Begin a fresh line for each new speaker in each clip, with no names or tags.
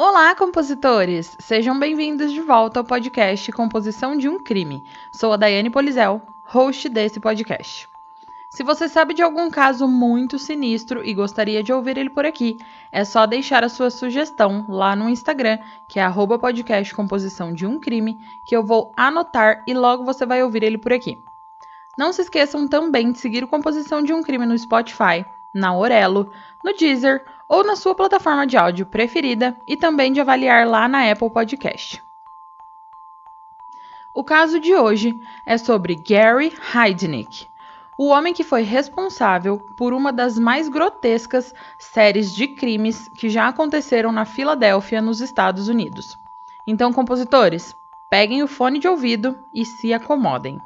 Olá, compositores! Sejam bem-vindos de volta ao podcast Composição de um Crime. Sou a Daiane Polizel, host desse podcast. Se você sabe de algum caso muito sinistro e gostaria de ouvir ele por aqui, é só deixar a sua sugestão lá no Instagram, que é podcast composição de um crime, que eu vou anotar e logo você vai ouvir ele por aqui. Não se esqueçam também de seguir o Composição de um Crime no Spotify, na Orelo, no Deezer ou na sua plataforma de áudio preferida e também de avaliar lá na Apple Podcast. O caso de hoje é sobre Gary Heidnick, o homem que foi responsável por uma das mais grotescas séries de crimes que já aconteceram na Filadélfia, nos Estados Unidos. Então, compositores, peguem o fone de ouvido e se acomodem.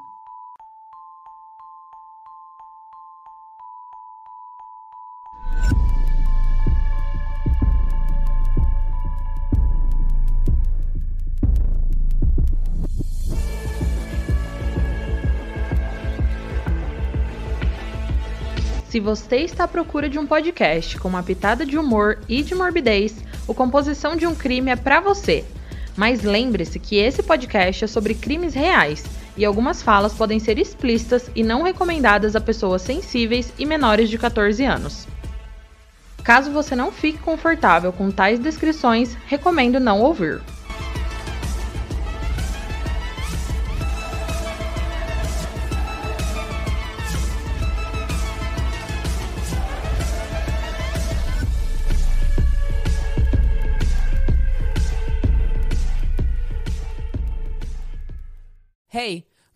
Você está à procura de um podcast com uma pitada de humor e de morbidez, o Composição de um Crime é para você. Mas lembre-se que esse podcast é sobre crimes reais e algumas falas podem ser explícitas e não recomendadas a pessoas sensíveis e menores de 14 anos. Caso você não fique confortável com tais descrições, recomendo não ouvir.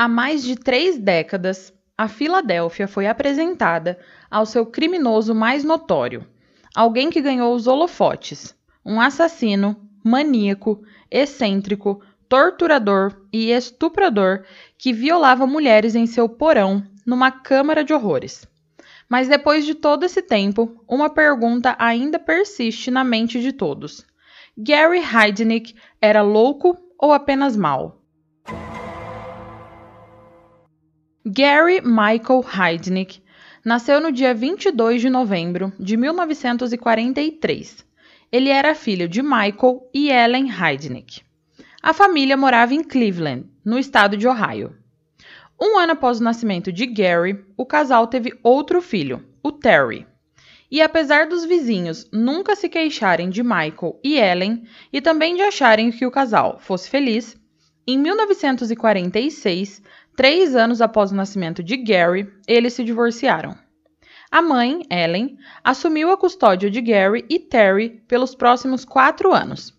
Há mais de três décadas, a Filadélfia foi apresentada ao seu criminoso mais notório, alguém que ganhou os holofotes, um assassino, maníaco, excêntrico, torturador e estuprador que violava mulheres em seu porão numa câmara de horrores. Mas depois de todo esse tempo, uma pergunta ainda persiste na mente de todos: Gary Heidnick era louco ou apenas mau? Gary Michael Heidnick nasceu no dia 22 de novembro de 1943 ele era filho de Michael e Ellen Heidnick. A família morava em Cleveland, no estado de Ohio. Um ano após o nascimento de Gary, o casal teve outro filho, o Terry. E apesar dos vizinhos nunca se queixarem de Michael e Ellen e também de acharem que o casal fosse feliz, em 1946, três anos após o nascimento de Gary, eles se divorciaram. A mãe, Ellen, assumiu a custódia de Gary e Terry pelos próximos quatro anos.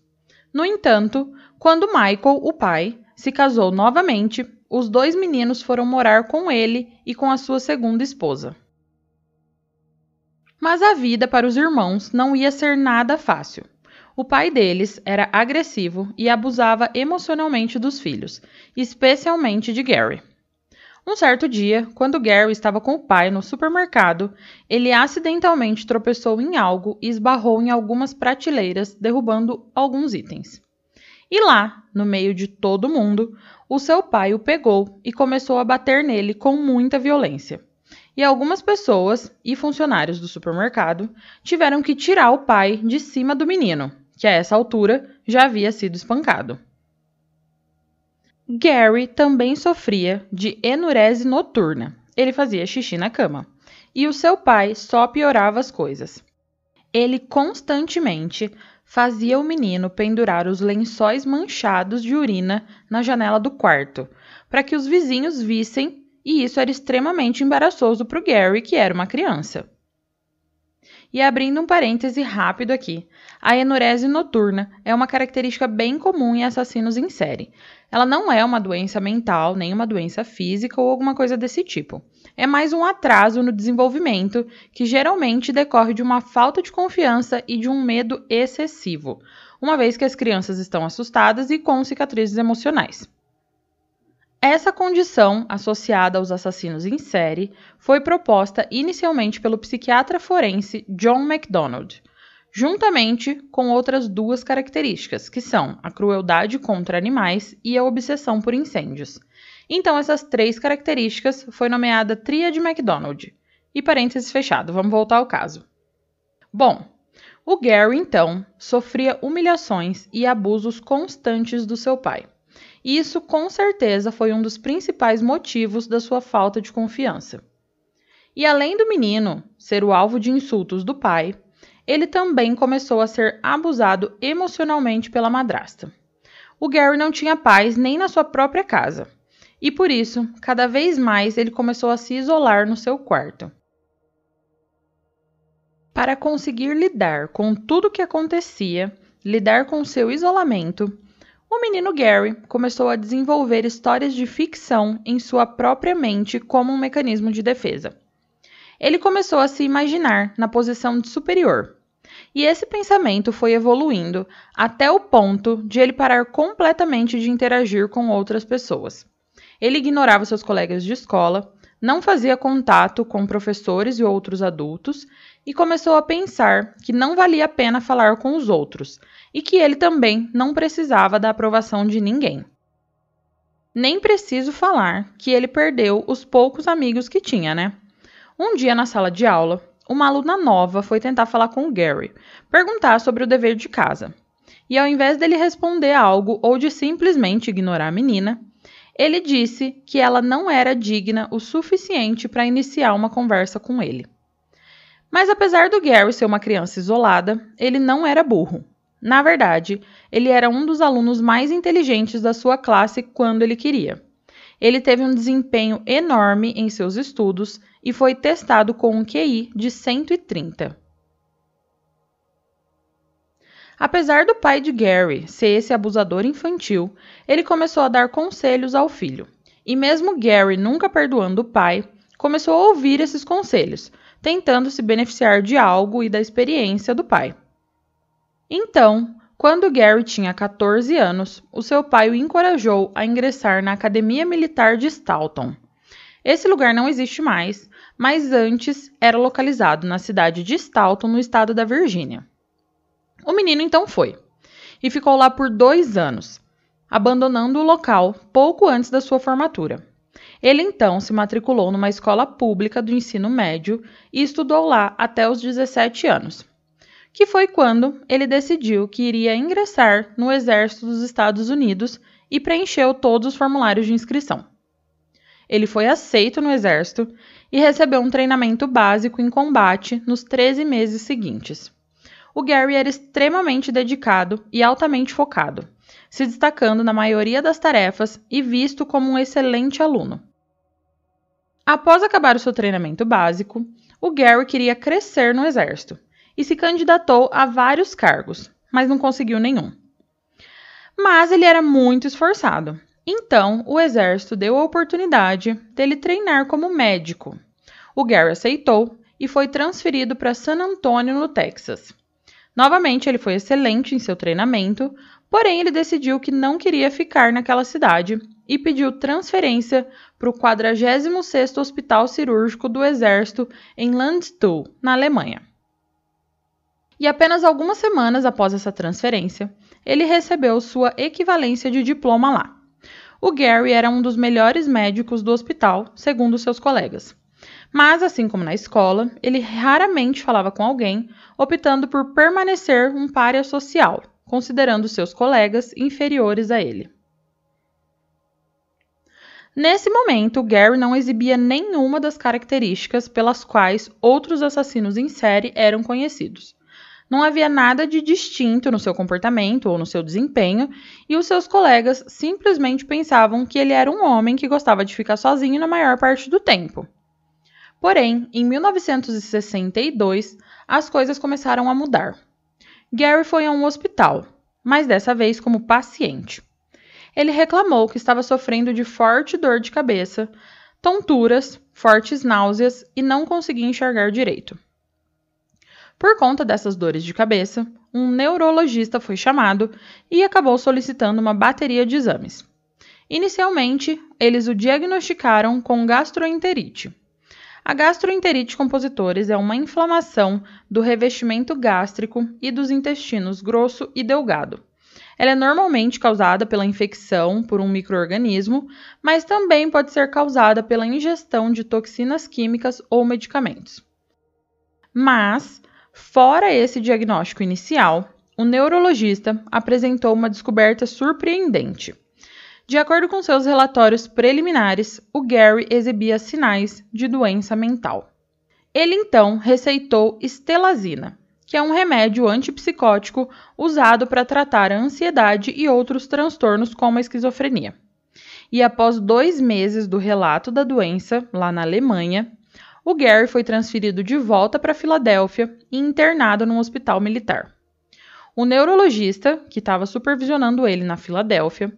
No entanto, quando Michael, o pai, se casou novamente, os dois meninos foram morar com ele e com a sua segunda esposa. Mas a vida para os irmãos não ia ser nada fácil. O pai deles era agressivo e abusava emocionalmente dos filhos, especialmente de Gary. Um certo dia, quando Gary estava com o pai no supermercado, ele acidentalmente tropeçou em algo e esbarrou em algumas prateleiras, derrubando alguns itens. E lá, no meio de todo mundo, o seu pai o pegou e começou a bater nele com muita violência. E algumas pessoas e funcionários do supermercado tiveram que tirar o pai de cima do menino, que a essa altura já havia sido espancado. Gary também sofria de enurese noturna. Ele fazia xixi na cama. E o seu pai só piorava as coisas. Ele constantemente fazia o menino pendurar os lençóis manchados de urina na janela do quarto, para que os vizinhos vissem, e isso era extremamente embaraçoso para o Gary, que era uma criança. E abrindo um parêntese rápido aqui, a enurese noturna é uma característica bem comum em assassinos em série. Ela não é uma doença mental, nem uma doença física ou alguma coisa desse tipo. É mais um atraso no desenvolvimento que geralmente decorre de uma falta de confiança e de um medo excessivo, uma vez que as crianças estão assustadas e com cicatrizes emocionais. Essa condição, associada aos assassinos em série, foi proposta inicialmente pelo psiquiatra forense John MacDonald, juntamente com outras duas características, que são a crueldade contra animais e a obsessão por incêndios. Então, essas três características foi nomeada Tríade MacDonald. E parênteses fechado, vamos voltar ao caso. Bom, o Gary, então, sofria humilhações e abusos constantes do seu pai. E isso com certeza foi um dos principais motivos da sua falta de confiança. E além do menino ser o alvo de insultos do pai, ele também começou a ser abusado emocionalmente pela madrasta. O Gary não tinha paz nem na sua própria casa, e por isso, cada vez mais ele começou a se isolar no seu quarto. Para conseguir lidar com tudo o que acontecia, lidar com seu isolamento, o menino Gary começou a desenvolver histórias de ficção em sua própria mente como um mecanismo de defesa. Ele começou a se imaginar na posição de superior. E esse pensamento foi evoluindo até o ponto de ele parar completamente de interagir com outras pessoas. Ele ignorava seus colegas de escola, não fazia contato com professores e outros adultos e começou a pensar que não valia a pena falar com os outros e que ele também não precisava da aprovação de ninguém. Nem preciso falar que ele perdeu os poucos amigos que tinha, né? Um dia na sala de aula, uma aluna nova foi tentar falar com o Gary, perguntar sobre o dever de casa. E ao invés dele responder algo ou de simplesmente ignorar a menina, ele disse que ela não era digna o suficiente para iniciar uma conversa com ele. Mas apesar do Gary ser uma criança isolada, ele não era burro. Na verdade, ele era um dos alunos mais inteligentes da sua classe quando ele queria. Ele teve um desempenho enorme em seus estudos e foi testado com um QI de 130. Apesar do pai de Gary ser esse abusador infantil, ele começou a dar conselhos ao filho. E mesmo Gary nunca perdoando o pai, começou a ouvir esses conselhos, tentando se beneficiar de algo e da experiência do pai. Então, quando Gary tinha 14 anos, o seu pai o encorajou a ingressar na Academia Militar de Staunton. Esse lugar não existe mais, mas antes era localizado na cidade de Staunton, no estado da Virgínia. O menino então foi e ficou lá por dois anos, abandonando o local pouco antes da sua formatura. Ele então se matriculou numa escola pública do ensino médio e estudou lá até os 17 anos, que foi quando ele decidiu que iria ingressar no Exército dos Estados Unidos e preencheu todos os formulários de inscrição. Ele foi aceito no Exército e recebeu um treinamento básico em combate nos 13 meses seguintes. O Gary era extremamente dedicado e altamente focado, se destacando na maioria das tarefas e visto como um excelente aluno. Após acabar o seu treinamento básico, o Gary queria crescer no exército e se candidatou a vários cargos, mas não conseguiu nenhum. Mas ele era muito esforçado, então o exército deu a oportunidade dele treinar como médico. O Gary aceitou e foi transferido para San Antonio, no Texas. Novamente, ele foi excelente em seu treinamento, porém ele decidiu que não queria ficar naquela cidade e pediu transferência para o 46º Hospital Cirúrgico do Exército em Landstuhl, na Alemanha. E apenas algumas semanas após essa transferência, ele recebeu sua equivalência de diploma lá. O Gary era um dos melhores médicos do hospital, segundo seus colegas. Mas, assim como na escola, ele raramente falava com alguém, optando por permanecer um párea social, considerando seus colegas inferiores a ele. Nesse momento, Gary não exibia nenhuma das características pelas quais outros assassinos em série eram conhecidos. Não havia nada de distinto no seu comportamento ou no seu desempenho, e os seus colegas simplesmente pensavam que ele era um homem que gostava de ficar sozinho na maior parte do tempo. Porém, em 1962, as coisas começaram a mudar. Gary foi a um hospital, mas dessa vez como paciente. Ele reclamou que estava sofrendo de forte dor de cabeça, tonturas, fortes náuseas e não conseguia enxergar direito. Por conta dessas dores de cabeça, um neurologista foi chamado e acabou solicitando uma bateria de exames. Inicialmente, eles o diagnosticaram com gastroenterite. A gastroenterite compositores é uma inflamação do revestimento gástrico e dos intestinos grosso e delgado. Ela é normalmente causada pela infecção por um microorganismo, mas também pode ser causada pela ingestão de toxinas químicas ou medicamentos. Mas, fora esse diagnóstico inicial, o neurologista apresentou uma descoberta surpreendente. De acordo com seus relatórios preliminares, o Gary exibia sinais de doença mental. Ele então receitou estelazina, que é um remédio antipsicótico usado para tratar a ansiedade e outros transtornos como a esquizofrenia. E após dois meses do relato da doença, lá na Alemanha, o Gary foi transferido de volta para Filadélfia e internado num hospital militar. O neurologista, que estava supervisionando ele na Filadélfia,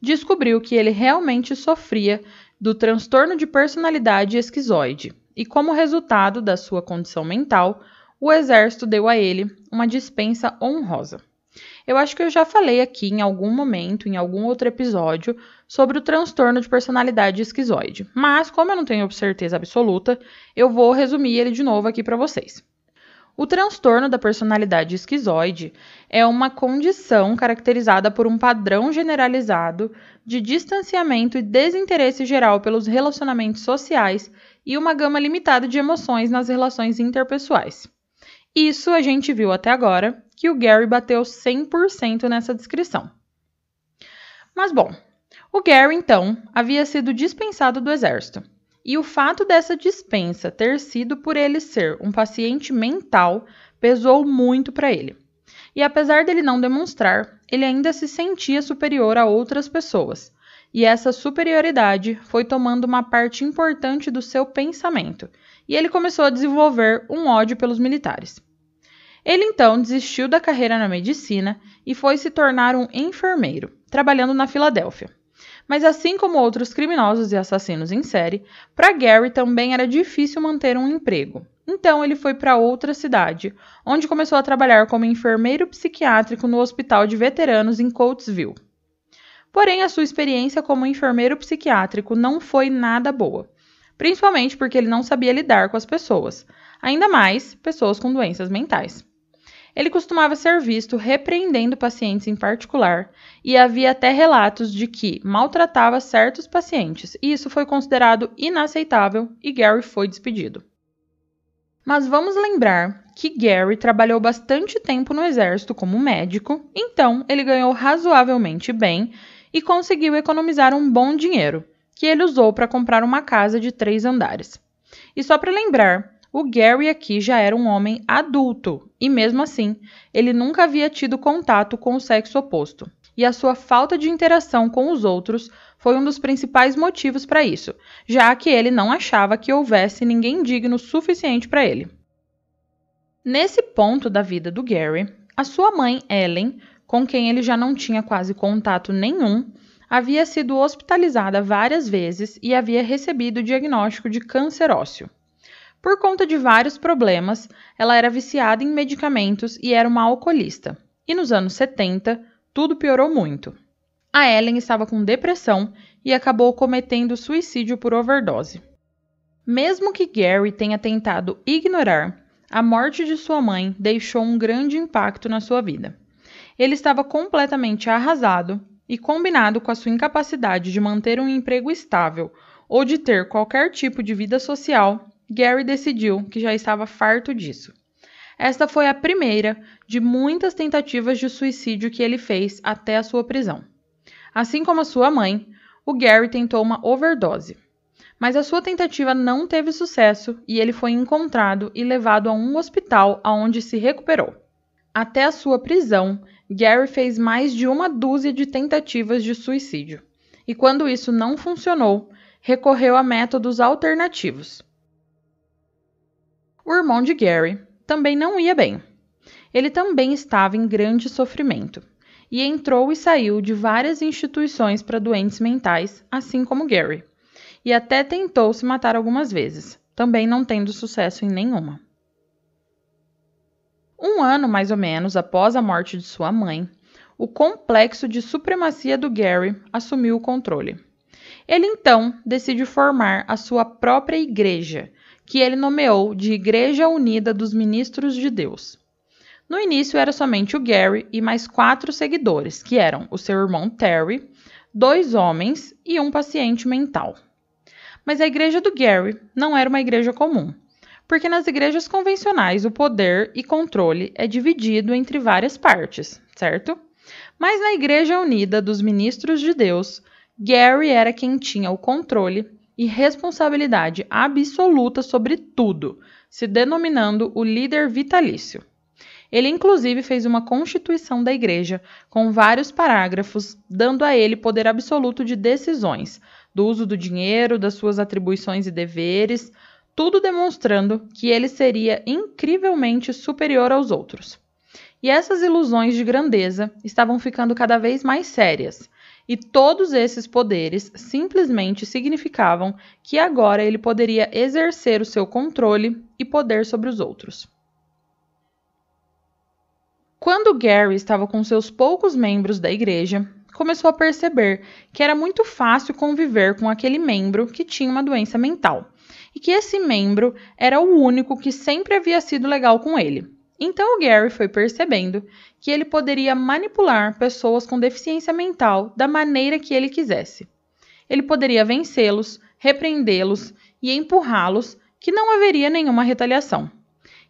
descobriu que ele realmente sofria do transtorno de personalidade esquizoide, e como resultado da sua condição mental, o exército deu a ele uma dispensa honrosa. Eu acho que eu já falei aqui em algum momento, em algum outro episódio, sobre o transtorno de personalidade esquizoide, mas como eu não tenho certeza absoluta, eu vou resumir ele de novo aqui para vocês. O transtorno da personalidade esquizoide é uma condição caracterizada por um padrão generalizado de distanciamento e desinteresse geral pelos relacionamentos sociais e uma gama limitada de emoções nas relações interpessoais. Isso a gente viu até agora que o Gary bateu 100% nessa descrição. Mas bom, o Gary então havia sido dispensado do exército e o fato dessa dispensa ter sido por ele ser um paciente mental pesou muito para ele. E apesar dele não demonstrar, ele ainda se sentia superior a outras pessoas. E essa superioridade foi tomando uma parte importante do seu pensamento, e ele começou a desenvolver um ódio pelos militares. Ele então desistiu da carreira na medicina e foi se tornar um enfermeiro, trabalhando na Filadélfia. Mas assim como outros criminosos e assassinos em série, para Gary também era difícil manter um emprego. Então ele foi para outra cidade, onde começou a trabalhar como enfermeiro psiquiátrico no Hospital de Veteranos em Coatesville. Porém, a sua experiência como enfermeiro psiquiátrico não foi nada boa, principalmente porque ele não sabia lidar com as pessoas, ainda mais pessoas com doenças mentais. Ele costumava ser visto repreendendo pacientes em particular e havia até relatos de que maltratava certos pacientes, e isso foi considerado inaceitável e Gary foi despedido. Mas vamos lembrar que Gary trabalhou bastante tempo no exército como médico, então ele ganhou razoavelmente bem e conseguiu economizar um bom dinheiro, que ele usou para comprar uma casa de três andares. E só para lembrar, o Gary aqui já era um homem adulto e, mesmo assim, ele nunca havia tido contato com o sexo oposto. E a sua falta de interação com os outros foi um dos principais motivos para isso, já que ele não achava que houvesse ninguém digno suficiente para ele. Nesse ponto da vida do Gary, a sua mãe, Ellen, com quem ele já não tinha quase contato nenhum, havia sido hospitalizada várias vezes e havia recebido o diagnóstico de câncer ósseo. Por conta de vários problemas, ela era viciada em medicamentos e era uma alcoolista. E nos anos 70, tudo piorou muito. A Ellen estava com depressão e acabou cometendo suicídio por overdose. Mesmo que Gary tenha tentado ignorar, a morte de sua mãe deixou um grande impacto na sua vida. Ele estava completamente arrasado e, combinado com a sua incapacidade de manter um emprego estável ou de ter qualquer tipo de vida social, Gary decidiu que já estava farto disso. Esta foi a primeira de muitas tentativas de suicídio que ele fez até a sua prisão. Assim como a sua mãe, o Gary tentou uma overdose. Mas a sua tentativa não teve sucesso e ele foi encontrado e levado a um hospital onde se recuperou. Até a sua prisão, Gary fez mais de uma dúzia de tentativas de suicídio. E quando isso não funcionou, recorreu a métodos alternativos. O irmão de Gary também não ia bem. Ele também estava em grande sofrimento e entrou e saiu de várias instituições para doentes mentais, assim como Gary, e até tentou se matar algumas vezes, também não tendo sucesso em nenhuma. Um ano mais ou menos após a morte de sua mãe, o complexo de supremacia do Gary assumiu o controle. Ele então decide formar a sua própria igreja, que ele nomeou de Igreja Unida dos Ministros de Deus. No início era somente o Gary e mais quatro seguidores, que eram o seu irmão Terry, dois homens e um paciente mental. Mas a igreja do Gary não era uma igreja comum, porque nas igrejas convencionais o poder e controle é dividido entre várias partes, certo? Mas na Igreja Unida dos Ministros de Deus, Gary era quem tinha o controle e responsabilidade absoluta sobre tudo, se denominando o líder vitalício. Ele, inclusive, fez uma constituição da igreja com vários parágrafos, dando a ele poder absoluto de decisões, do uso do dinheiro, das suas atribuições e deveres, tudo demonstrando que ele seria incrivelmente superior aos outros. E essas ilusões de grandeza estavam ficando cada vez mais sérias, e todos esses poderes simplesmente significavam que agora ele poderia exercer o seu controle e poder sobre os outros. Quando Gary estava com seus poucos membros da igreja, começou a perceber que era muito fácil conviver com aquele membro que tinha uma doença mental e que esse membro era o único que sempre havia sido legal com ele. Então o Gary foi percebendo que ele poderia manipular pessoas com deficiência mental da maneira que ele quisesse. Ele poderia vencê-los, repreendê-los e empurrá-los, que não haveria nenhuma retaliação.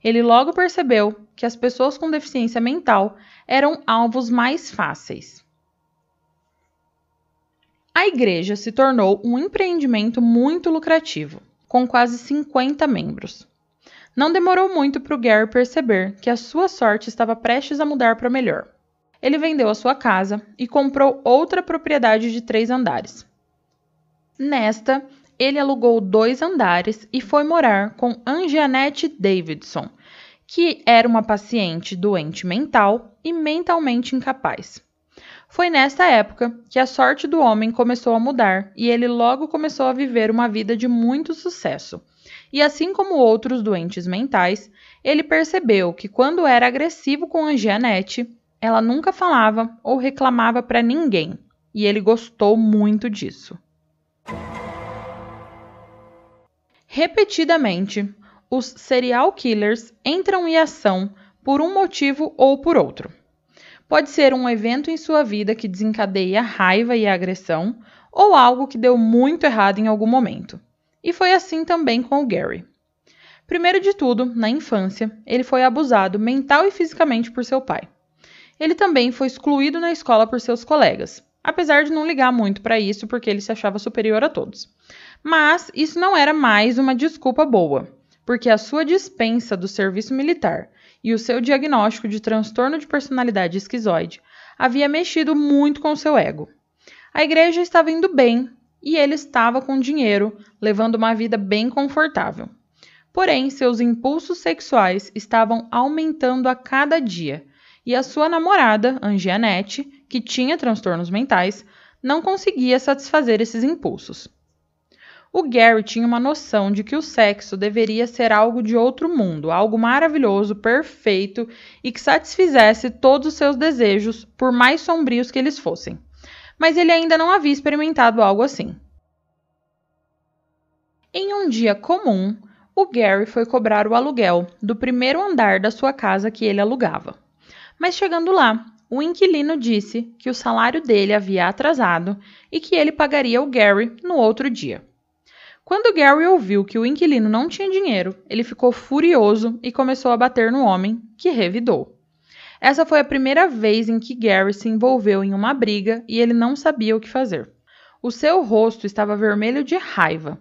Ele logo percebeu que as pessoas com deficiência mental eram alvos mais fáceis. A igreja se tornou um empreendimento muito lucrativo, com quase 50 membros. Não demorou muito para o Gary perceber que a sua sorte estava prestes a mudar para melhor. Ele vendeu a sua casa e comprou outra propriedade de três andares. Nesta, ele alugou dois andares e foi morar com Anjanette Davidson, que era uma paciente doente mental e mentalmente incapaz. Foi nesta época que a sorte do homem começou a mudar e ele logo começou a viver uma vida de muito sucesso, e assim como outros doentes mentais, ele percebeu que quando era agressivo com a Jeanette, ela nunca falava ou reclamava para ninguém, e ele gostou muito disso. Repetidamente, os serial killers entram em ação por um motivo ou por outro. Pode ser um evento em sua vida que desencadeia a raiva e a agressão, ou algo que deu muito errado em algum momento. E foi assim também com o Gary. Primeiro de tudo, na infância, ele foi abusado mental e fisicamente por seu pai. Ele também foi excluído na escola por seus colegas, apesar de não ligar muito para isso porque ele se achava superior a todos. Mas isso não era mais uma desculpa boa, porque a sua dispensa do serviço militar e o seu diagnóstico de transtorno de personalidade esquizoide havia mexido muito com seu ego. A igreja estava indo bem e ele estava com dinheiro, levando uma vida bem confortável. Porém, seus impulsos sexuais estavam aumentando a cada dia, e a sua namorada, Angianette, que tinha transtornos mentais, não conseguia satisfazer esses impulsos. O Gary tinha uma noção de que o sexo deveria ser algo de outro mundo, algo maravilhoso, perfeito e que satisfizesse todos os seus desejos, por mais sombrios que eles fossem mas ele ainda não havia experimentado algo assim. Em um dia comum, o Gary foi cobrar o aluguel do primeiro andar da sua casa que ele alugava. Mas chegando lá, o inquilino disse que o salário dele havia atrasado e que ele pagaria o Gary no outro dia. Quando Gary ouviu que o inquilino não tinha dinheiro, ele ficou furioso e começou a bater no homem, que revidou. Essa foi a primeira vez em que Gary se envolveu em uma briga e ele não sabia o que fazer. O seu rosto estava vermelho de raiva.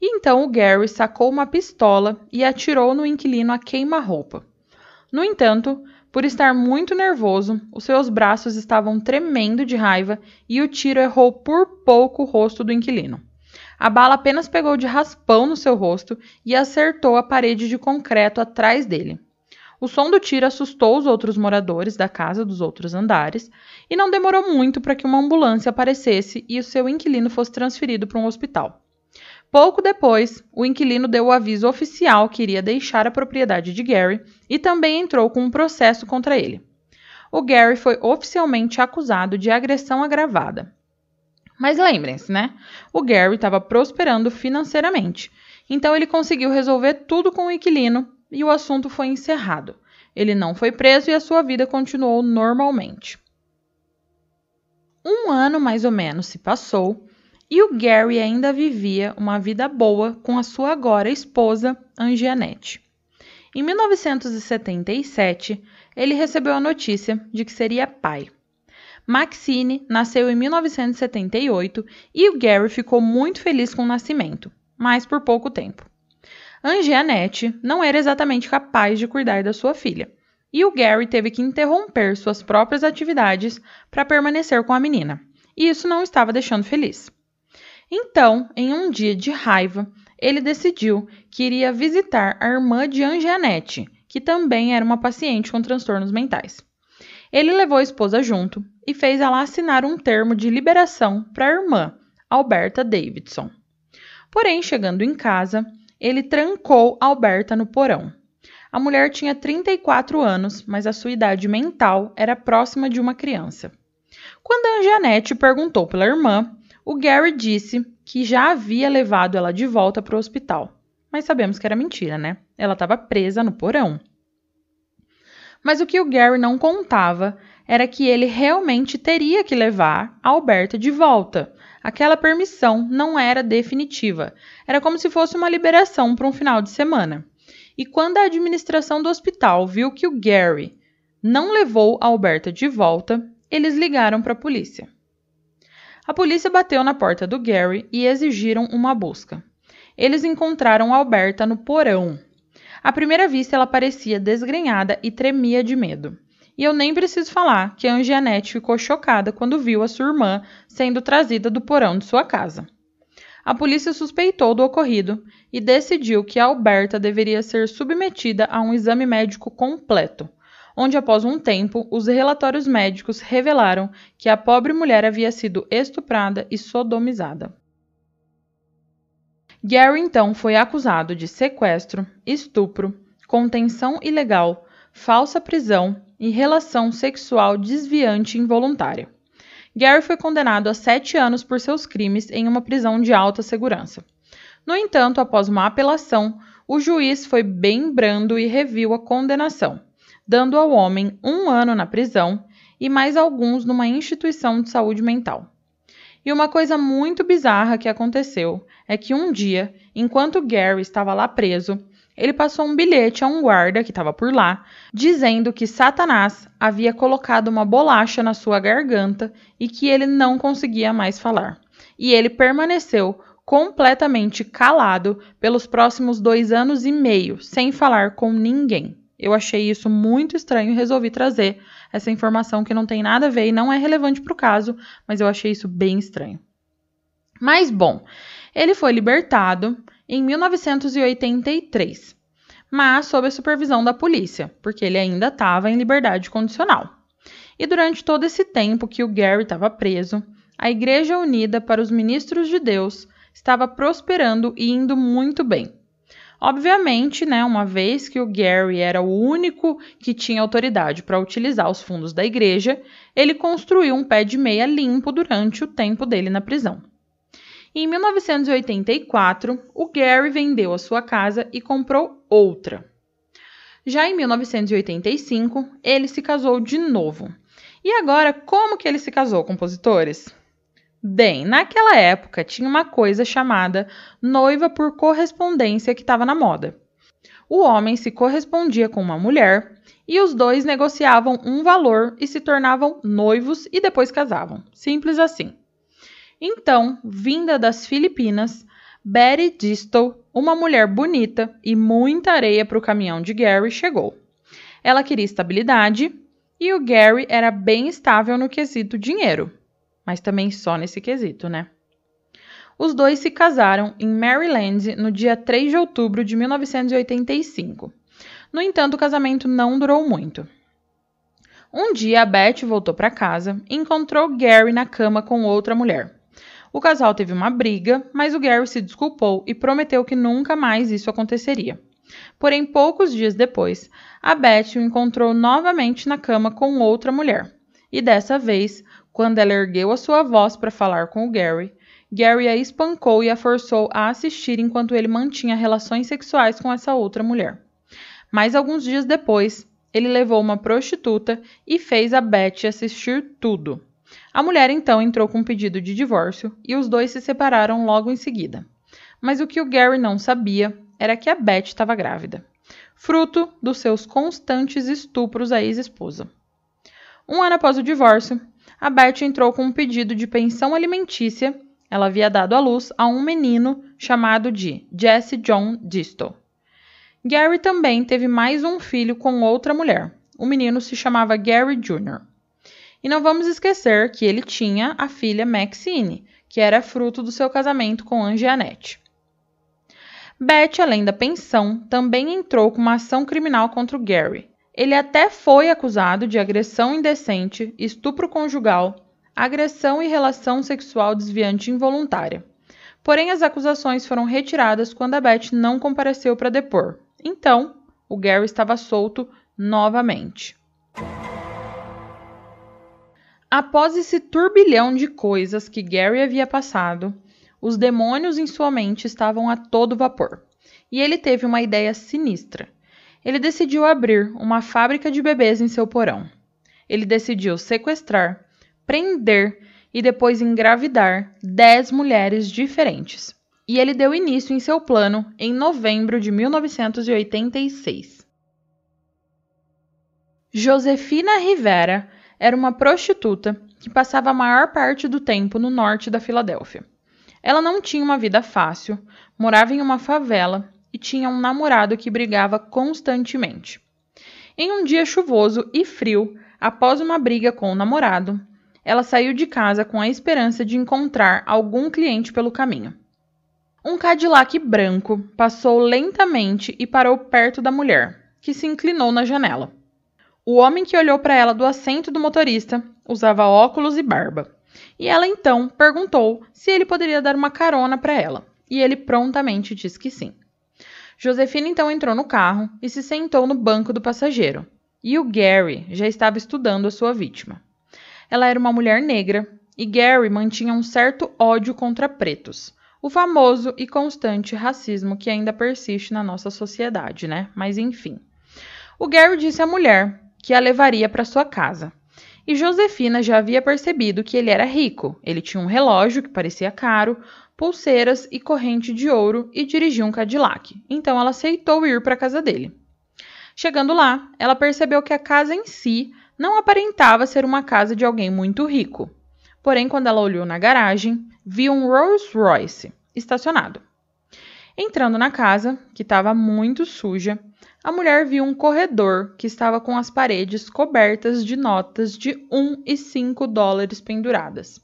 E então o Gary sacou uma pistola e atirou no inquilino a queima-roupa. No entanto, por estar muito nervoso, os seus braços estavam tremendo de raiva e o tiro errou por pouco o rosto do inquilino. A bala apenas pegou de raspão no seu rosto e acertou a parede de concreto atrás dele. O som do tiro assustou os outros moradores da casa dos outros andares e não demorou muito para que uma ambulância aparecesse e o seu inquilino fosse transferido para um hospital. Pouco depois, o inquilino deu o aviso oficial que iria deixar a propriedade de Gary e também entrou com um processo contra ele. O Gary foi oficialmente acusado de agressão agravada. Mas lembrem-se, né? O Gary estava prosperando financeiramente, então ele conseguiu resolver tudo com o inquilino e o assunto foi encerrado. Ele não foi preso e a sua vida continuou normalmente. Um ano mais ou menos se passou e o Gary ainda vivia uma vida boa com a sua agora esposa, Angianette. Em 1977, ele recebeu a notícia de que seria pai. Maxine nasceu em 1978 e o Gary ficou muito feliz com o nascimento, mas por pouco tempo. Angianette não era exatamente capaz de cuidar da sua filha, e o Gary teve que interromper suas próprias atividades para permanecer com a menina, e isso não estava deixando feliz. Então, em um dia de raiva, ele decidiu que iria visitar a irmã de Angianette, que também era uma paciente com transtornos mentais. Ele levou a esposa junto e fez ela assinar um termo de liberação para a irmã, Alberta Davidson. Porém, chegando em casa, ele trancou Alberta no porão. A mulher tinha 34 anos, mas a sua idade mental era próxima de uma criança. Quando a Anjanete perguntou pela irmã, o Gary disse que já havia levado ela de volta para o hospital. Mas sabemos que era mentira, né? Ela estava presa no porão. Mas o que o Gary não contava era que ele realmente teria que levar a Alberta de volta, aquela permissão não era definitiva. Era como se fosse uma liberação para um final de semana. E quando a administração do hospital viu que o Gary não levou a Alberta de volta, eles ligaram para a polícia. A polícia bateu na porta do Gary e exigiram uma busca. Eles encontraram a Alberta no porão. À primeira vista, ela parecia desgrenhada e tremia de medo. E eu nem preciso falar que a Angianete ficou chocada quando viu a sua irmã sendo trazida do porão de sua casa. A polícia suspeitou do ocorrido e decidiu que Alberta deveria ser submetida a um exame médico completo, onde após um tempo os relatórios médicos revelaram que a pobre mulher havia sido estuprada e sodomizada. Gary então foi acusado de sequestro, estupro, contenção ilegal, falsa prisão e relação sexual desviante involuntária. Gary foi condenado a sete anos por seus crimes em uma prisão de alta segurança. No entanto, após uma apelação, o juiz foi bem brando e reviu a condenação, dando ao homem um ano na prisão e mais alguns numa instituição de saúde mental. E uma coisa muito bizarra que aconteceu é que um dia, enquanto Gary estava lá preso, ele passou um bilhete a um guarda que estava por lá, dizendo que Satanás havia colocado uma bolacha na sua garganta e que ele não conseguia mais falar. E ele permaneceu completamente calado pelos próximos dois anos e meio, sem falar com ninguém. Eu achei isso muito estranho e resolvi trazer essa informação que não tem nada a ver e não é relevante para o caso, mas eu achei isso bem estranho. Mas bom, ele foi libertado em 1983, mas sob a supervisão da polícia, porque ele ainda estava em liberdade condicional. E durante todo esse tempo que o Gary estava preso, a Igreja Unida para os Ministros de Deus estava prosperando e indo muito bem. Obviamente, né, uma vez que o Gary era o único que tinha autoridade para utilizar os fundos da igreja, ele construiu um pé de meia limpo durante o tempo dele na prisão. Em 1984, o Gary vendeu a sua casa e comprou outra. Já em 1985, ele se casou de novo. E agora, como que ele se casou, compositores? Bem, naquela época tinha uma coisa chamada noiva por correspondência que estava na moda. O homem se correspondia com uma mulher e os dois negociavam um valor e se tornavam noivos e depois casavam. Simples assim. Então, vinda das Filipinas, Betty Distel, uma mulher bonita e muita areia para o caminhão de Gary, chegou. Ela queria estabilidade e o Gary era bem estável no quesito dinheiro, mas também só nesse quesito, né? Os dois se casaram em Maryland no dia 3 de outubro de 1985. No entanto, o casamento não durou muito. Um dia, a Beth voltou para casa e encontrou Gary na cama com outra mulher. O casal teve uma briga, mas o Gary se desculpou e prometeu que nunca mais isso aconteceria. Porém, poucos dias depois, a Beth o encontrou novamente na cama com outra mulher. E dessa vez, quando ela ergueu a sua voz para falar com o Gary, Gary a espancou e a forçou a assistir enquanto ele mantinha relações sexuais com essa outra mulher. Mas alguns dias depois, ele levou uma prostituta e fez a Beth assistir tudo. A mulher então entrou com um pedido de divórcio e os dois se separaram logo em seguida. Mas o que o Gary não sabia era que a Beth estava grávida, fruto dos seus constantes estupros à ex-esposa. Um ano após o divórcio, a Beth entrou com um pedido de pensão alimentícia. Ela havia dado à luz a um menino chamado de Jesse John Distel. Gary também teve mais um filho com outra mulher. O menino se chamava Gary Jr. E não vamos esquecer que ele tinha a filha Maxine, que era fruto do seu casamento com Angie Annette. Beth, além da pensão, também entrou com uma ação criminal contra o Gary. Ele até foi acusado de agressão indecente, estupro conjugal, agressão e relação sexual desviante involuntária. Porém, as acusações foram retiradas quando a Beth não compareceu para depor. Então, o Gary estava solto novamente. Após esse turbilhão de coisas que Gary havia passado, os demônios em sua mente estavam a todo vapor. E ele teve uma ideia sinistra. Ele decidiu abrir uma fábrica de bebês em seu porão. Ele decidiu sequestrar, prender e depois engravidar dez mulheres diferentes. E ele deu início em seu plano em novembro de 1986. Josefina Rivera era uma prostituta que passava a maior parte do tempo no norte da Filadélfia. Ela não tinha uma vida fácil, morava em uma favela e tinha um namorado que brigava constantemente. Em um dia chuvoso e frio, após uma briga com o namorado, ela saiu de casa com a esperança de encontrar algum cliente pelo caminho. Um Cadillac branco passou lentamente e parou perto da mulher, que se inclinou na janela. O homem que olhou para ela do assento do motorista usava óculos e barba. E ela então perguntou se ele poderia dar uma carona para ela, e ele prontamente disse que sim. Josefina então entrou no carro e se sentou no banco do passageiro. E o Gary já estava estudando a sua vítima. Ela era uma mulher negra e Gary mantinha um certo ódio contra pretos. O famoso e constante racismo que ainda persiste na nossa sociedade, né? Mas enfim. O Gary disse à mulher que a levaria para sua casa e Josefina já havia percebido que ele era rico. Ele tinha um relógio que parecia caro, pulseiras e corrente de ouro e dirigia um Cadillac. Então ela aceitou ir para a casa dele. Chegando lá, ela percebeu que a casa em si não aparentava ser uma casa de alguém muito rico. Porém, quando ela olhou na garagem, viu um Rolls Royce estacionado. Entrando na casa, que estava muito suja, a mulher viu um corredor que estava com as paredes cobertas de notas de 1 e 5 dólares penduradas.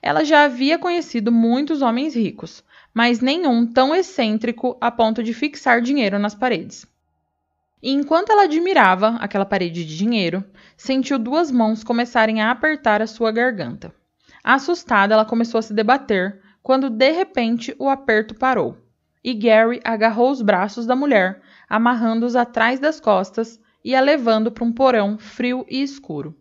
Ela já havia conhecido muitos homens ricos, mas nenhum tão excêntrico a ponto de fixar dinheiro nas paredes. E enquanto ela admirava aquela parede de dinheiro, sentiu duas mãos começarem a apertar a sua garganta. Assustada, ela começou a se debater quando de repente o aperto parou e Gary agarrou os braços da mulher, amarrando-os atrás das costas e a levando para um porão frio e escuro.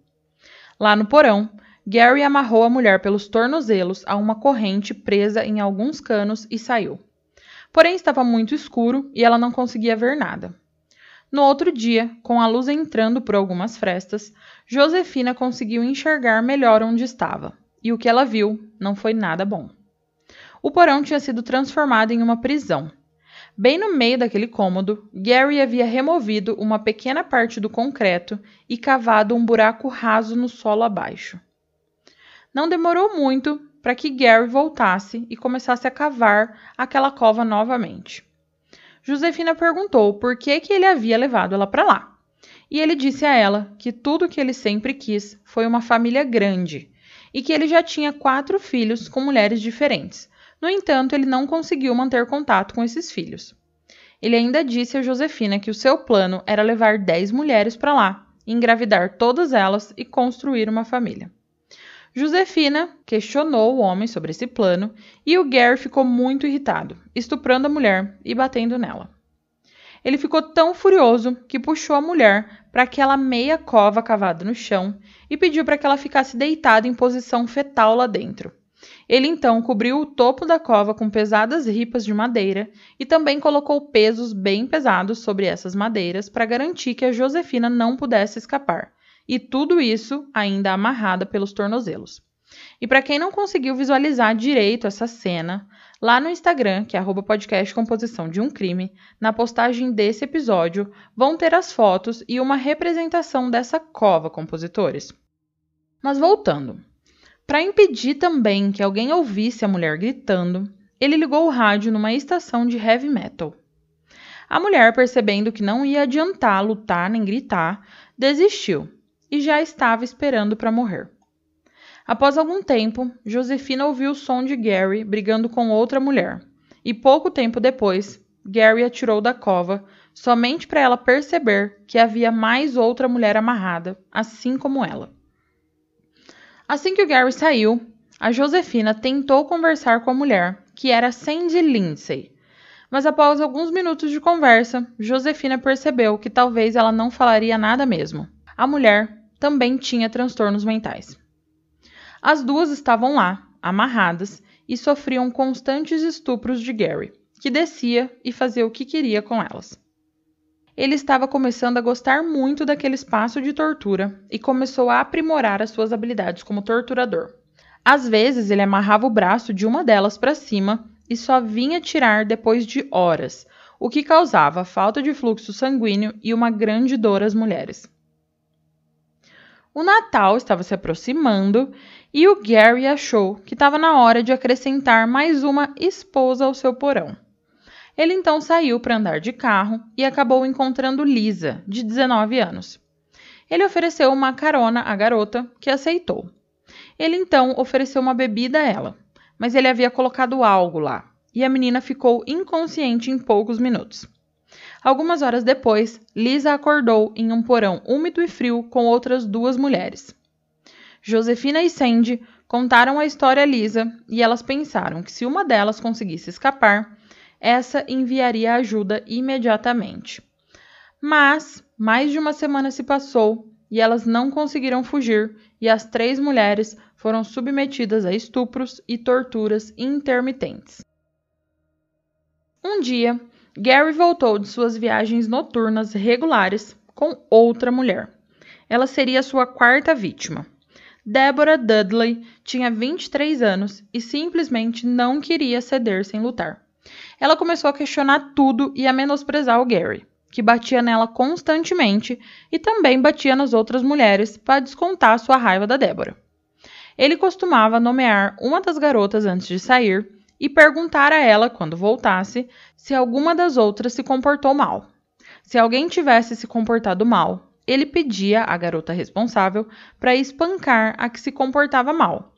Lá no porão, Gary amarrou a mulher pelos tornozelos a uma corrente presa em alguns canos e saiu. Porém, estava muito escuro e ela não conseguia ver nada. No outro dia, com a luz entrando por algumas frestas, Josefina conseguiu enxergar melhor onde estava, e o que ela viu não foi nada bom. O porão tinha sido transformado em uma prisão, Bem no meio daquele cômodo, Gary havia removido uma pequena parte do concreto e cavado um buraco raso no solo abaixo. Não demorou muito para que Gary voltasse e começasse a cavar aquela cova novamente. Josefina perguntou por que, que ele havia levado ela para lá. E ele disse a ela que tudo o que ele sempre quis foi uma família grande e que ele já tinha quatro filhos com mulheres diferentes, No entanto, ele não conseguiu manter contato com esses filhos. Ele ainda disse a Josefina que o seu plano era levar 10 mulheres para lá, engravidar todas elas e construir uma família. Josefina questionou o homem sobre esse plano e o Gary ficou muito irritado, estuprando a mulher e batendo nela. Ele ficou tão furioso que puxou a mulher para aquela meia cova cavada no chão e pediu para que ela ficasse deitada em posição fetal lá dentro. Ele então cobriu o topo da cova com pesadas ripas de madeira e também colocou pesos bem pesados sobre essas madeiras para garantir que a Josefina não pudesse escapar, e tudo isso ainda amarrada pelos tornozelos. E para quem não conseguiu visualizar direito essa cena, lá no Instagram, que é podcast composição de um crime, na postagem desse episódio, vão ter as fotos e uma representação dessa cova, compositores. Mas voltando, para impedir também que alguém ouvisse a mulher gritando, ele ligou o rádio numa estação de heavy metal. A mulher, percebendo que não ia adiantar lutar nem gritar, desistiu e já estava esperando para morrer. Após algum tempo, Josefina ouviu o som de Gary brigando com outra mulher, e pouco tempo depois, Gary atirou da cova, somente para ela perceber que havia mais outra mulher amarrada, assim como ela. Assim que o Gary saiu, a Josefina tentou conversar com a mulher, que era Sandy Lindsay. Mas após alguns minutos de conversa, Josefina percebeu que talvez ela não falaria nada mesmo. A mulher também tinha transtornos mentais. As duas estavam lá, amarradas, e sofriam constantes estupros de Gary, que descia e fazia o que queria com elas. Ele estava começando a gostar muito daquele espaço de tortura e começou a aprimorar as suas habilidades como torturador. Às vezes, ele amarrava o braço de uma delas para cima e só vinha tirar depois de horas, o que causava falta de fluxo sanguíneo e uma grande dor às mulheres. O Natal estava se aproximando e o Gary achou que estava na hora de acrescentar mais uma esposa ao seu porão. Ele então saiu para andar de carro e acabou encontrando Lisa, de 19 anos. Ele ofereceu uma carona à garota, que aceitou. Ele então ofereceu uma bebida a ela, mas ele havia colocado algo lá, e a menina ficou inconsciente em poucos minutos. Algumas horas depois, Lisa acordou em um porão úmido e frio com outras duas mulheres. Josefina e Sandy contaram a história a Lisa e elas pensaram que se uma delas conseguisse escapar, essa enviaria ajuda imediatamente. Mas mais de uma semana se passou e elas não conseguiram fugir, e as três mulheres foram submetidas a estupros e torturas intermitentes. Um dia, Gary voltou de suas viagens noturnas regulares com outra mulher. Ela seria sua quarta vítima. Deborah Dudley tinha 23 anos e simplesmente não queria ceder sem lutar. Ela começou a questionar tudo e a menosprezar o Gary, que batia nela constantemente e também batia nas outras mulheres para descontar sua raiva da Débora. Ele costumava nomear uma das garotas antes de sair e perguntar a ela, quando voltasse, se alguma das outras se comportou mal. Se alguém tivesse se comportado mal, ele pedia à garota responsável para espancar a que se comportava mal.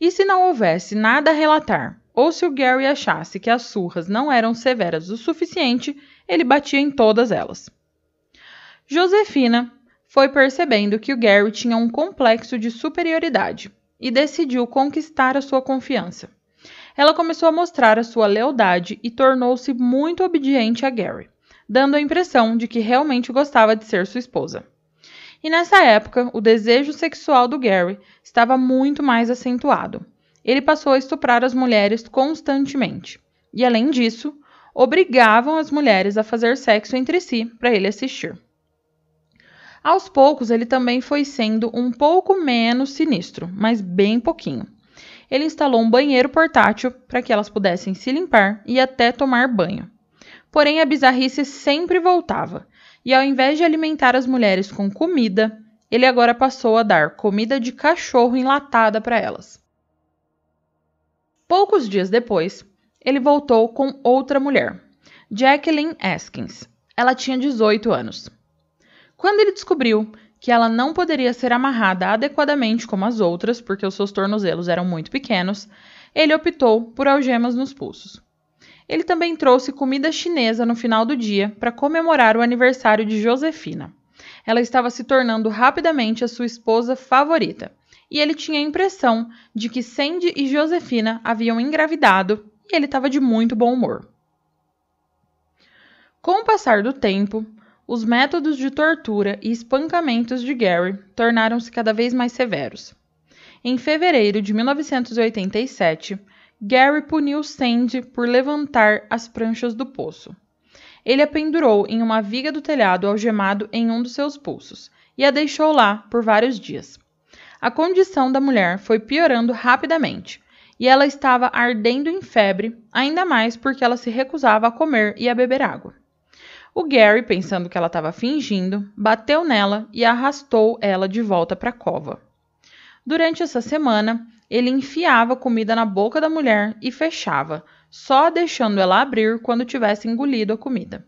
E se não houvesse nada a relatar ou se o Gary achasse que as surras não eram severas o suficiente, ele batia em todas elas. Josefina foi percebendo que o Gary tinha um complexo de superioridade e decidiu conquistar a sua confiança. Ela começou a mostrar a sua lealdade e tornou-se muito obediente a Gary, dando a impressão de que realmente gostava de ser sua esposa. E nessa época, o desejo sexual do Gary estava muito mais acentuado, ele passou a estuprar as mulheres constantemente. E além disso, obrigavam as mulheres a fazer sexo entre si para ele assistir. Aos poucos, ele também foi sendo um pouco menos sinistro, mas bem pouquinho. Ele instalou um banheiro portátil para que elas pudessem se limpar e até tomar banho. Porém, a bizarrice sempre voltava, e ao invés de alimentar as mulheres com comida, ele agora passou a dar comida de cachorro enlatada para elas. Poucos dias depois, ele voltou com outra mulher, Jacqueline Askins. Ela tinha 18 anos. Quando ele descobriu que ela não poderia ser amarrada adequadamente como as outras, porque os seus tornozelos eram muito pequenos, ele optou por algemas nos pulsos. Ele também trouxe comida chinesa no final do dia para comemorar o aniversário de Josefina. Ela estava se tornando rapidamente a sua esposa favorita, e ele tinha a impressão de que Sandy e Josefina haviam engravidado e ele estava de muito bom humor. Com o passar do tempo, os métodos de tortura e espancamentos de Gary tornaram-se cada vez mais severos. Em fevereiro de 1987, Gary puniu Sandy por levantar as pranchas do poço. Ele a pendurou em uma viga do telhado algemado em um dos seus pulsos e a deixou lá por vários dias. A condição da mulher foi piorando rapidamente e ela estava ardendo em febre, ainda mais porque ela se recusava a comer e a beber água. O Gary, pensando que ela estava fingindo, bateu nela e arrastou ela de volta para a cova. Durante essa semana, ele enfiava comida na boca da mulher e fechava, só deixando ela abrir quando tivesse engolido a comida.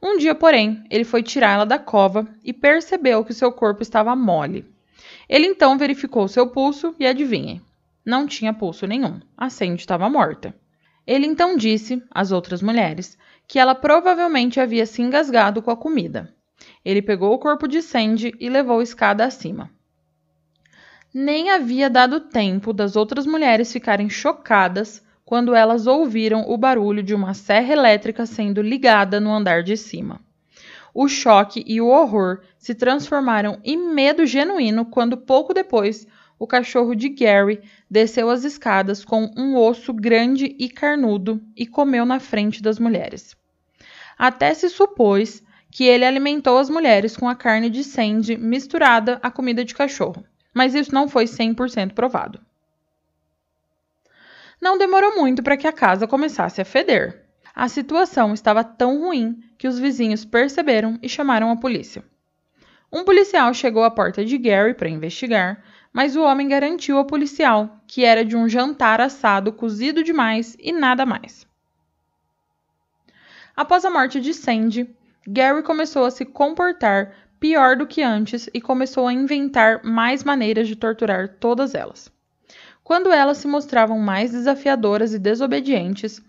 Um dia, porém, ele foi tirá-la da cova e percebeu que seu corpo estava mole. Ele então verificou seu pulso e adivinhe, não tinha pulso nenhum. A Sandy estava morta. Ele então disse às outras mulheres que ela provavelmente havia se engasgado com a comida. Ele pegou o corpo de Sandy e levou a escada acima. Nem havia dado tempo das outras mulheres ficarem chocadas quando elas ouviram o barulho de uma serra elétrica sendo ligada no andar de cima. O choque e o horror se transformaram em medo genuíno quando, pouco depois, o cachorro de Gary desceu as escadas com um osso grande e carnudo e comeu na frente das mulheres. Até se supôs que ele alimentou as mulheres com a carne de Sandy misturada à comida de cachorro, mas isso não foi 100% provado. Não demorou muito para que a casa começasse a feder. A situação estava tão ruim que os vizinhos perceberam e chamaram a polícia. Um policial chegou à porta de Gary para investigar, mas o homem garantiu ao policial que era de um jantar assado cozido demais e nada mais. Após a morte de Sandy, Gary começou a se comportar pior do que antes e começou a inventar mais maneiras de torturar todas elas. Quando elas se mostravam mais desafiadoras e desobedientes,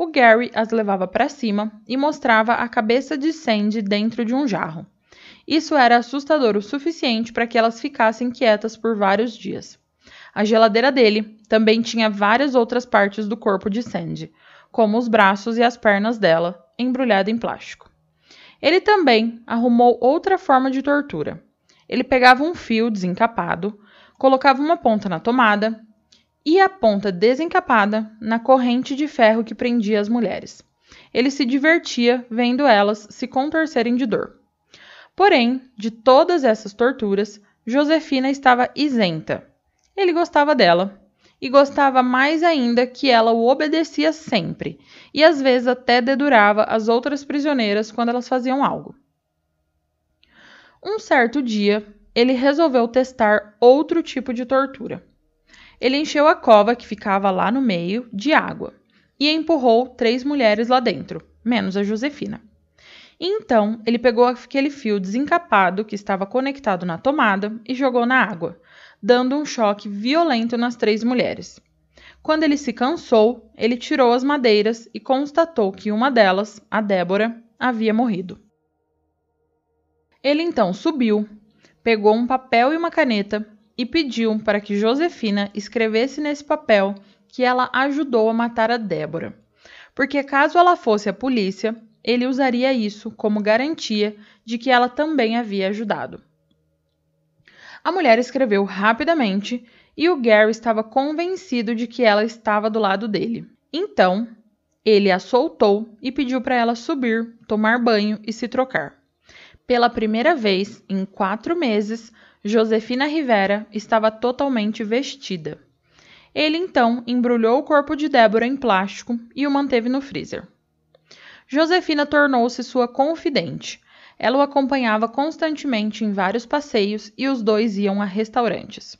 o Gary as levava para cima e mostrava a cabeça de Sandy dentro de um jarro. Isso era assustador o suficiente para que elas ficassem quietas por vários dias. A geladeira dele também tinha várias outras partes do corpo de Sandy, como os braços e as pernas dela, embrulhada em plástico. Ele também arrumou outra forma de tortura. Ele pegava um fio desencapado, colocava uma ponta na tomada e a ponta desencapada na corrente de ferro que prendia as mulheres. Ele se divertia vendo elas se contorcerem de dor. Porém, de todas essas torturas, Josefina estava isenta. Ele gostava dela e gostava mais ainda que ela o obedecia sempre e às vezes até dedurava as outras prisioneiras quando elas faziam algo. Um certo dia, ele resolveu testar outro tipo de tortura. Ele encheu a cova que ficava lá no meio de água e empurrou três mulheres lá dentro, menos a Josefina. Então, ele pegou aquele fio desencapado que estava conectado na tomada e jogou na água, dando um choque violento nas três mulheres. Quando ele se cansou, ele tirou as madeiras e constatou que uma delas, a Débora, havia morrido. Ele então subiu, pegou um papel e uma caneta e pediu para que Josefina escrevesse nesse papel que ela ajudou a matar a Débora, porque caso ela fosse a polícia, ele usaria isso como garantia de que ela também havia ajudado. A mulher escreveu rapidamente e o Gary estava convencido de que ela estava do lado dele. Então, ele a soltou e pediu para ela subir, tomar banho e se trocar. Pela primeira vez em quatro meses, Josefina Rivera estava totalmente vestida. Ele então embrulhou o corpo de Débora em plástico e o manteve no freezer. Josefina tornou-se sua confidente. Ela o acompanhava constantemente em vários passeios e os dois iam a restaurantes.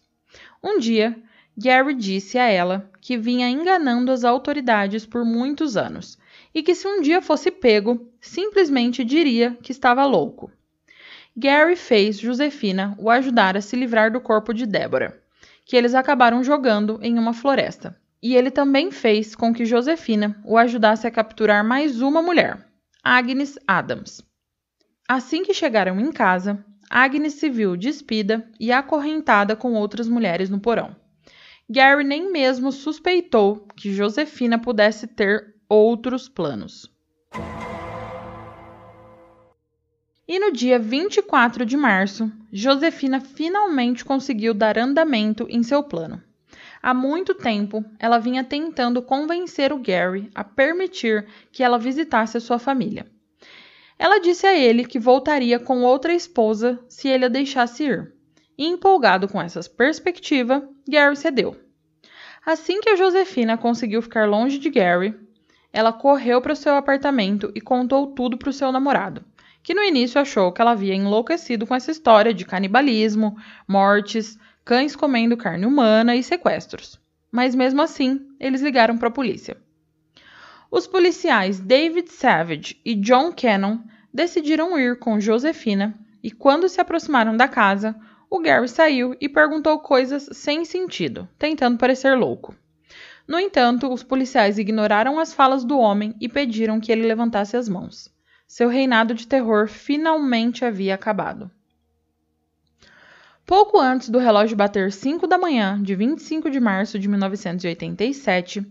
Um dia, Gary disse a ela que vinha enganando as autoridades por muitos anos e que se um dia fosse pego, simplesmente diria que estava louco. Gary fez Josefina o ajudar a se livrar do corpo de Débora, que eles acabaram jogando em uma floresta. E ele também fez com que Josefina o ajudasse a capturar mais uma mulher, Agnes Adams. Assim que chegaram em casa, Agnes se viu despida e acorrentada com outras mulheres no porão. Gary nem mesmo suspeitou que Josefina pudesse ter outros planos. E no dia 24 de março, Josefina finalmente conseguiu dar andamento em seu plano. Há muito tempo, ela vinha tentando convencer o Gary a permitir que ela visitasse a sua família. Ela disse a ele que voltaria com outra esposa se ele a deixasse ir. E empolgado com essa perspectiva, Gary cedeu. Assim que a Josefina conseguiu ficar longe de Gary, ela correu para o seu apartamento e contou tudo para o seu namorado, que no início achou que ela havia enlouquecido com essa história de canibalismo, mortes, cães comendo carne humana e sequestros. Mas mesmo assim, eles ligaram para a polícia. Os policiais David Savage e John Cannon decidiram ir com Josefina e, quando se aproximaram da casa, o Gary saiu e perguntou coisas sem sentido, tentando parecer louco. No entanto, os policiais ignoraram as falas do homem e pediram que ele levantasse as mãos. Seu reinado de terror finalmente havia acabado. Pouco antes do relógio bater 5 da manhã de 25 de março de 1987,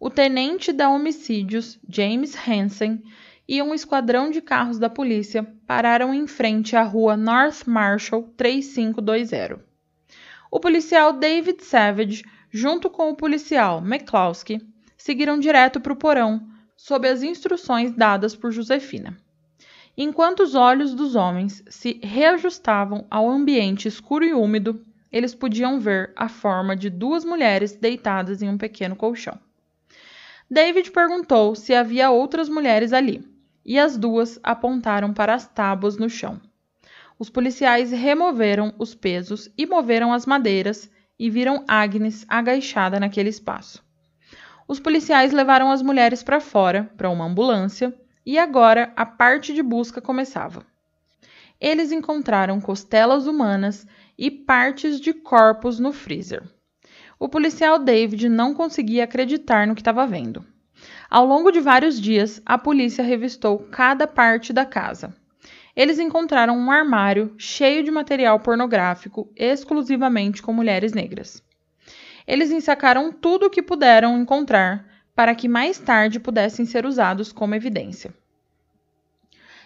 o tenente da homicídios, James Hansen, e um esquadrão de carros da polícia pararam em frente à rua North Marshall 3520. O policial David Savage, junto com o policial McCloskey, seguiram direto para o porão, sob as instruções dadas por Josefina. Enquanto os olhos dos homens se reajustavam ao ambiente escuro e úmido, eles podiam ver a forma de duas mulheres deitadas em um pequeno colchão. David perguntou se havia outras mulheres ali, e as duas apontaram para as tábuas no chão. Os policiais removeram os pesos e moveram as madeiras e viram Agnes agachada naquele espaço. Os policiais levaram as mulheres para fora, para uma ambulância, e agora a parte de busca começava. Eles encontraram costelas humanas e partes de corpos no freezer. O policial David não conseguia acreditar no que estava vendo. Ao longo de vários dias, a polícia revistou cada parte da casa. Eles encontraram um armário cheio de material pornográfico exclusivamente com mulheres negras. Eles ensacaram tudo o que puderam encontrar para que mais tarde pudessem ser usados como evidência.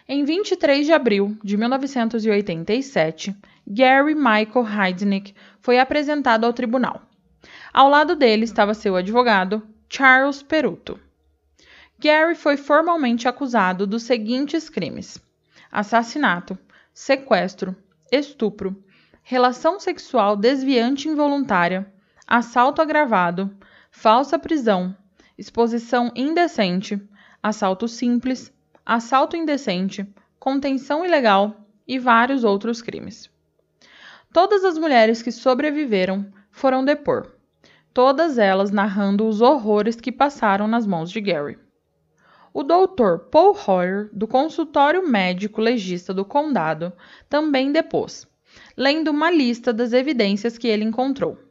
Em 23 de abril de 1987, Gary Michael Heidnick foi apresentado ao tribunal. Ao lado dele estava seu advogado, Charles Peruto. Gary foi formalmente acusado dos seguintes crimes: assassinato, sequestro, estupro, relação sexual desviante involuntária, assalto agravado, falsa prisão, exposição indecente, assalto simples, assalto indecente, contenção ilegal e vários outros crimes. Todas as mulheres que sobreviveram foram depor, todas elas narrando os horrores que passaram nas mãos de Gary. O doutor Paul Hoyer, do consultório médico legista do condado, também depôs, lendo uma lista das evidências que ele encontrou.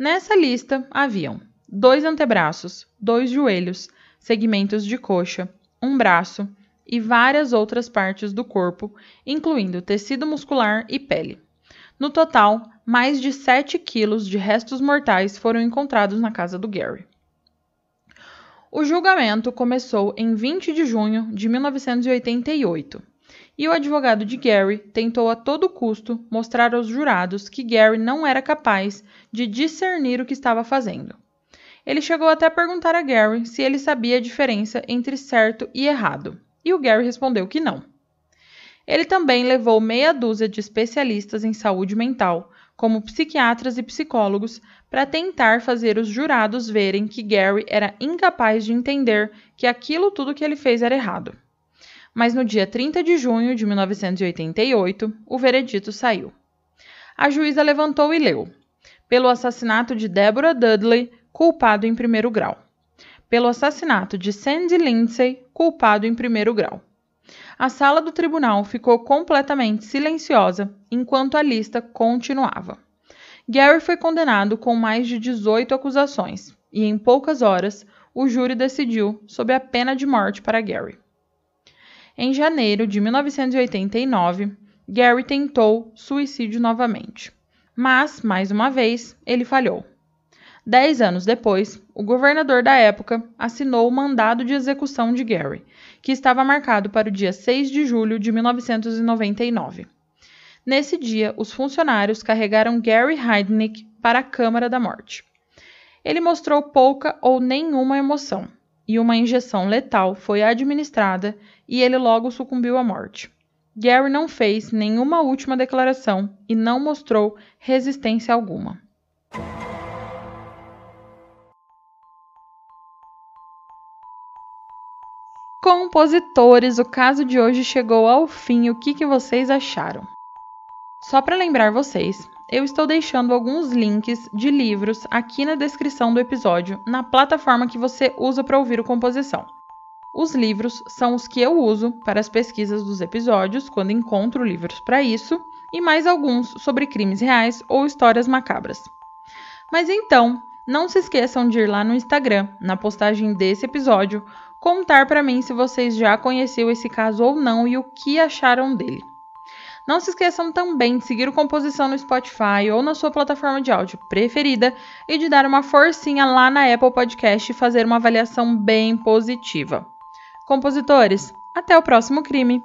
Nessa lista haviam dois antebraços, dois joelhos, segmentos de coxa, um braço e várias outras partes do corpo, incluindo tecido muscular e pele. No total, mais de 7 quilos de restos mortais foram encontrados na casa do Gary. O julgamento começou em 20 de junho de 1988 e o advogado de Gary tentou a todo custo mostrar aos jurados que Gary não era capaz de discernir o que estava fazendo. Ele chegou até a perguntar a Gary se ele sabia a diferença entre certo e errado, e o Gary respondeu que não. Ele também levou meia dúzia de especialistas em saúde mental, como psiquiatras e psicólogos, para tentar fazer os jurados verem que Gary era incapaz de entender que aquilo tudo que ele fez era errado. Mas no dia 30 de junho de 1988, o veredito saiu. A juíza levantou e leu: pelo assassinato de Deborah Dudley, culpado em primeiro grau. Pelo assassinato de Sandy Lindsay, culpado em primeiro grau. A sala do tribunal ficou completamente silenciosa enquanto a lista continuava. Gary foi condenado com mais de 18 acusações, e em poucas horas o júri decidiu sob a pena de morte para Gary. Em janeiro de 1989, Gary tentou suicídio novamente, mas, mais uma vez, ele falhou. Dez anos depois, o governador da época assinou o mandado de execução de Gary, que estava marcado para o dia 6 de julho de 1999. Nesse dia, os funcionários carregaram Gary Heidnick para a Câmara da Morte. Ele mostrou pouca ou nenhuma emoção, e uma injeção letal foi administrada e ele logo sucumbiu à morte. Gary não fez nenhuma última declaração e não mostrou resistência alguma. Compositores, o caso de hoje chegou ao fim. O que, que vocês acharam? Só para lembrar vocês, eu estou deixando alguns links de livros aqui na descrição do episódio, na plataforma que você usa para ouvir o composição. Os livros são os que eu uso para as pesquisas dos episódios, quando encontro livros para isso, e mais alguns sobre crimes reais ou histórias macabras. Mas então, não se esqueçam de ir lá no Instagram, na postagem desse episódio, contar para mim se vocês já conheciam esse caso ou não e o que acharam dele. Não se esqueçam também de seguir o Composição no Spotify ou na sua plataforma de áudio preferida e de dar uma forcinha lá na Apple Podcast e fazer uma avaliação bem positiva. Compositores, até o próximo crime!